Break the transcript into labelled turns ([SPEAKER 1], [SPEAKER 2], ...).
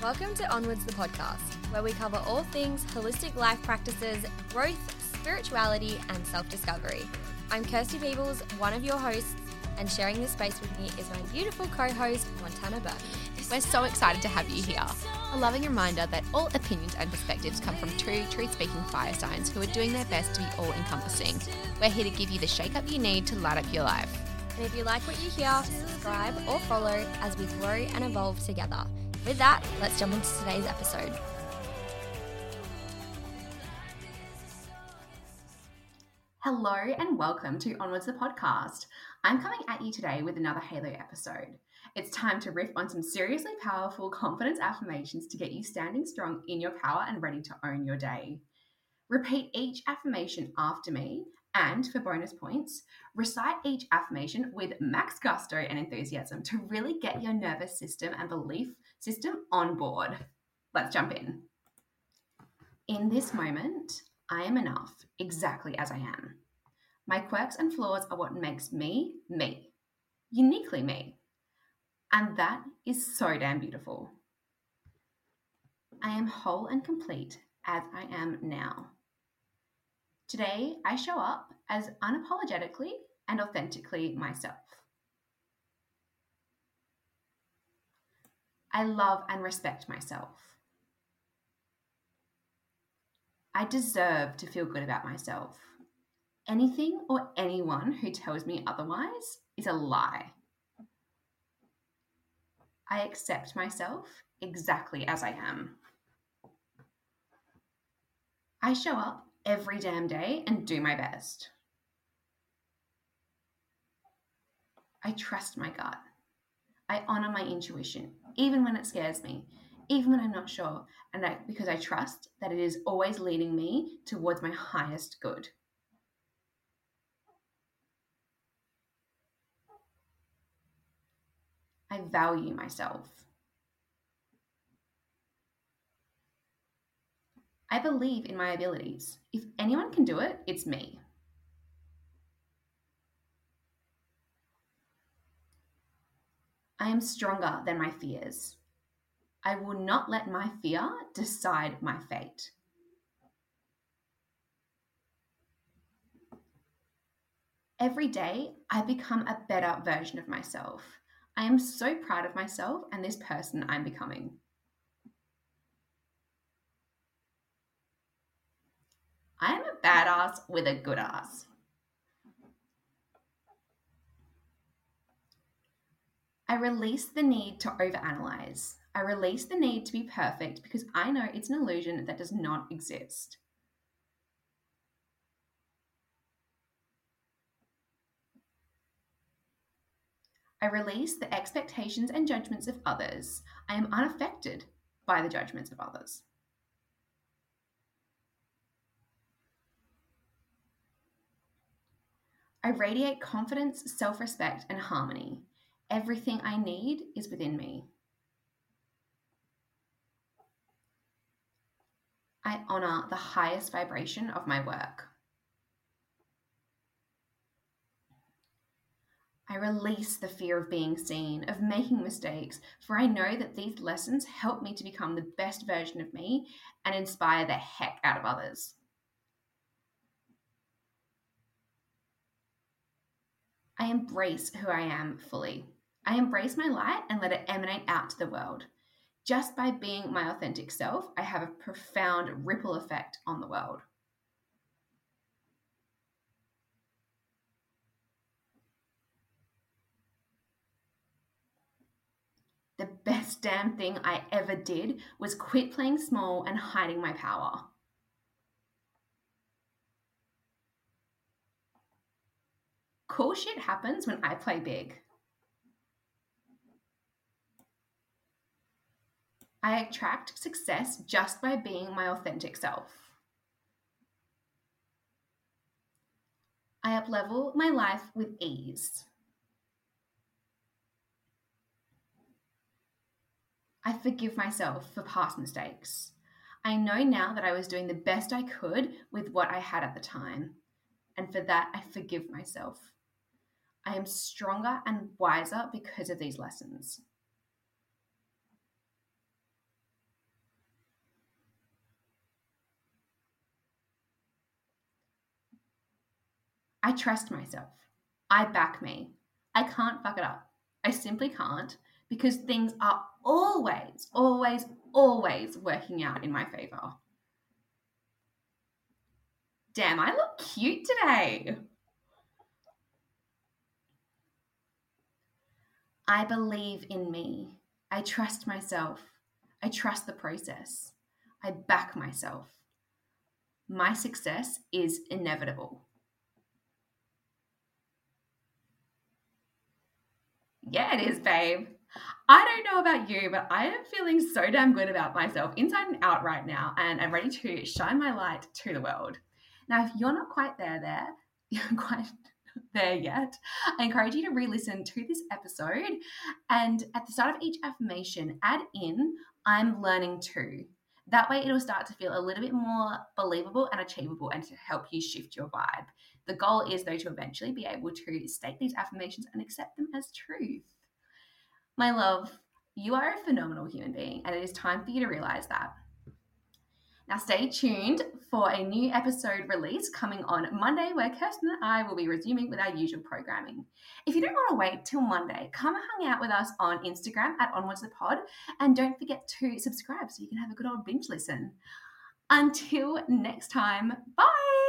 [SPEAKER 1] Welcome to Onwards the podcast, where we cover all things holistic life practices, growth, spirituality, and self discovery. I'm Kirsty Peebles, one of your hosts, and sharing this space with me is my beautiful co host, Montana Burke.
[SPEAKER 2] We're so excited to have you here. A loving reminder that all opinions and perspectives come from two truth speaking fire signs who are doing their best to be all encompassing. We're here to give you the shake up you need to light up your life.
[SPEAKER 1] And if you like what you hear, subscribe or follow as we grow and evolve together. With that, let's jump into today's episode.
[SPEAKER 3] Hello and welcome to Onwards the podcast. I'm coming at you today with another Halo episode. It's time to riff on some seriously powerful confidence affirmations to get you standing strong in your power and ready to own your day. Repeat each affirmation after me, and for bonus points, recite each affirmation with max gusto and enthusiasm to really get your nervous system and belief system on board. Let's jump in. In this moment, I am enough exactly as I am. My quirks and flaws are what makes me me, uniquely me. And that is so damn beautiful. I am whole and complete as I am now. Today, I show up as unapologetically and authentically myself. I love and respect myself. I deserve to feel good about myself. Anything or anyone who tells me otherwise is a lie. I accept myself exactly as I am. I show up every damn day and do my best. I trust my gut. I honor my intuition, even when it scares me, even when I'm not sure, and I, because I trust that it is always leading me towards my highest good. I value myself. I believe in my abilities. If anyone can do it, it's me. I am stronger than my fears. I will not let my fear decide my fate. Every day, I become a better version of myself. I am so proud of myself and this person I'm becoming. I am a badass with a good ass. I release the need to overanalyze. I release the need to be perfect because I know it's an illusion that does not exist. I release the expectations and judgments of others. I am unaffected by the judgments of others. I radiate confidence, self respect, and harmony. Everything I need is within me. I honor the highest vibration of my work. I release the fear of being seen, of making mistakes, for I know that these lessons help me to become the best version of me and inspire the heck out of others. I embrace who I am fully. I embrace my light and let it emanate out to the world. Just by being my authentic self, I have a profound ripple effect on the world. The best damn thing I ever did was quit playing small and hiding my power. Cool shit happens when I play big. I attract success just by being my authentic self. I uplevel my life with ease. I forgive myself for past mistakes. I know now that I was doing the best I could with what I had at the time, and for that I forgive myself. I am stronger and wiser because of these lessons. I trust myself. I back me. I can't fuck it up. I simply can't because things are always, always, always working out in my favor. Damn, I look cute today. I believe in me. I trust myself. I trust the process. I back myself. My success is inevitable. Yeah, it is, babe. I don't know about you, but I am feeling so damn good about myself inside and out right now, and I'm ready to shine my light to the world. Now, if you're not quite there, there, you're quite there yet, I encourage you to re listen to this episode. And at the start of each affirmation, add in, I'm learning too. That way, it'll start to feel a little bit more believable and achievable and to help you shift your vibe. The goal is, though, to eventually be able to state these affirmations and accept them as truth. My love, you are a phenomenal human being, and it is time for you to realize that. Now, stay tuned for a new episode release coming on Monday, where Kirsten and I will be resuming with our usual programming. If you don't want to wait till Monday, come hang out with us on Instagram at Onwards the Pod, and don't forget to subscribe so you can have a good old binge listen. Until next time, bye.